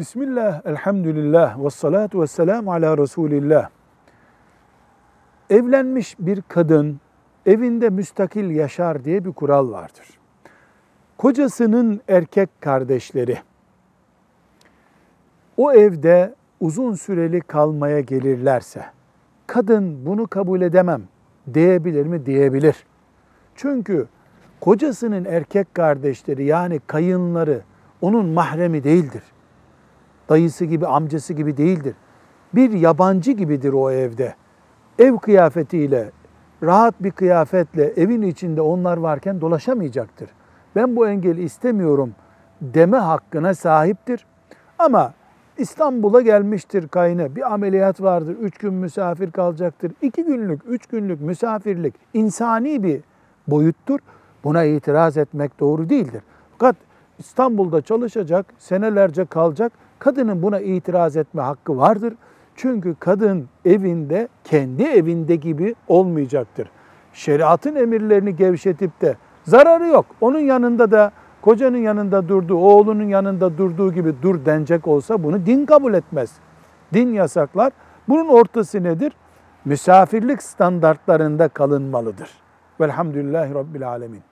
Bismillah, elhamdülillah, ve salatu ve selamu ala Resulillah. Evlenmiş bir kadın evinde müstakil yaşar diye bir kural vardır. Kocasının erkek kardeşleri o evde uzun süreli kalmaya gelirlerse, kadın bunu kabul edemem diyebilir mi? Diyebilir. Çünkü kocasının erkek kardeşleri yani kayınları onun mahremi değildir. Dayısı gibi, amcası gibi değildir. Bir yabancı gibidir o evde. Ev kıyafetiyle, rahat bir kıyafetle evin içinde onlar varken dolaşamayacaktır. Ben bu engeli istemiyorum deme hakkına sahiptir. Ama İstanbul'a gelmiştir kayını, bir ameliyat vardır, üç gün misafir kalacaktır. İki günlük, üç günlük misafirlik insani bir boyuttur. Buna itiraz etmek doğru değildir. Fakat İstanbul'da çalışacak, senelerce kalacak, kadının buna itiraz etme hakkı vardır. Çünkü kadın evinde, kendi evinde gibi olmayacaktır. Şeriatın emirlerini gevşetip de zararı yok. Onun yanında da kocanın yanında durduğu, oğlunun yanında durduğu gibi dur denecek olsa bunu din kabul etmez. Din yasaklar. Bunun ortası nedir? Misafirlik standartlarında kalınmalıdır. Velhamdülillahi Rabbil Alemin.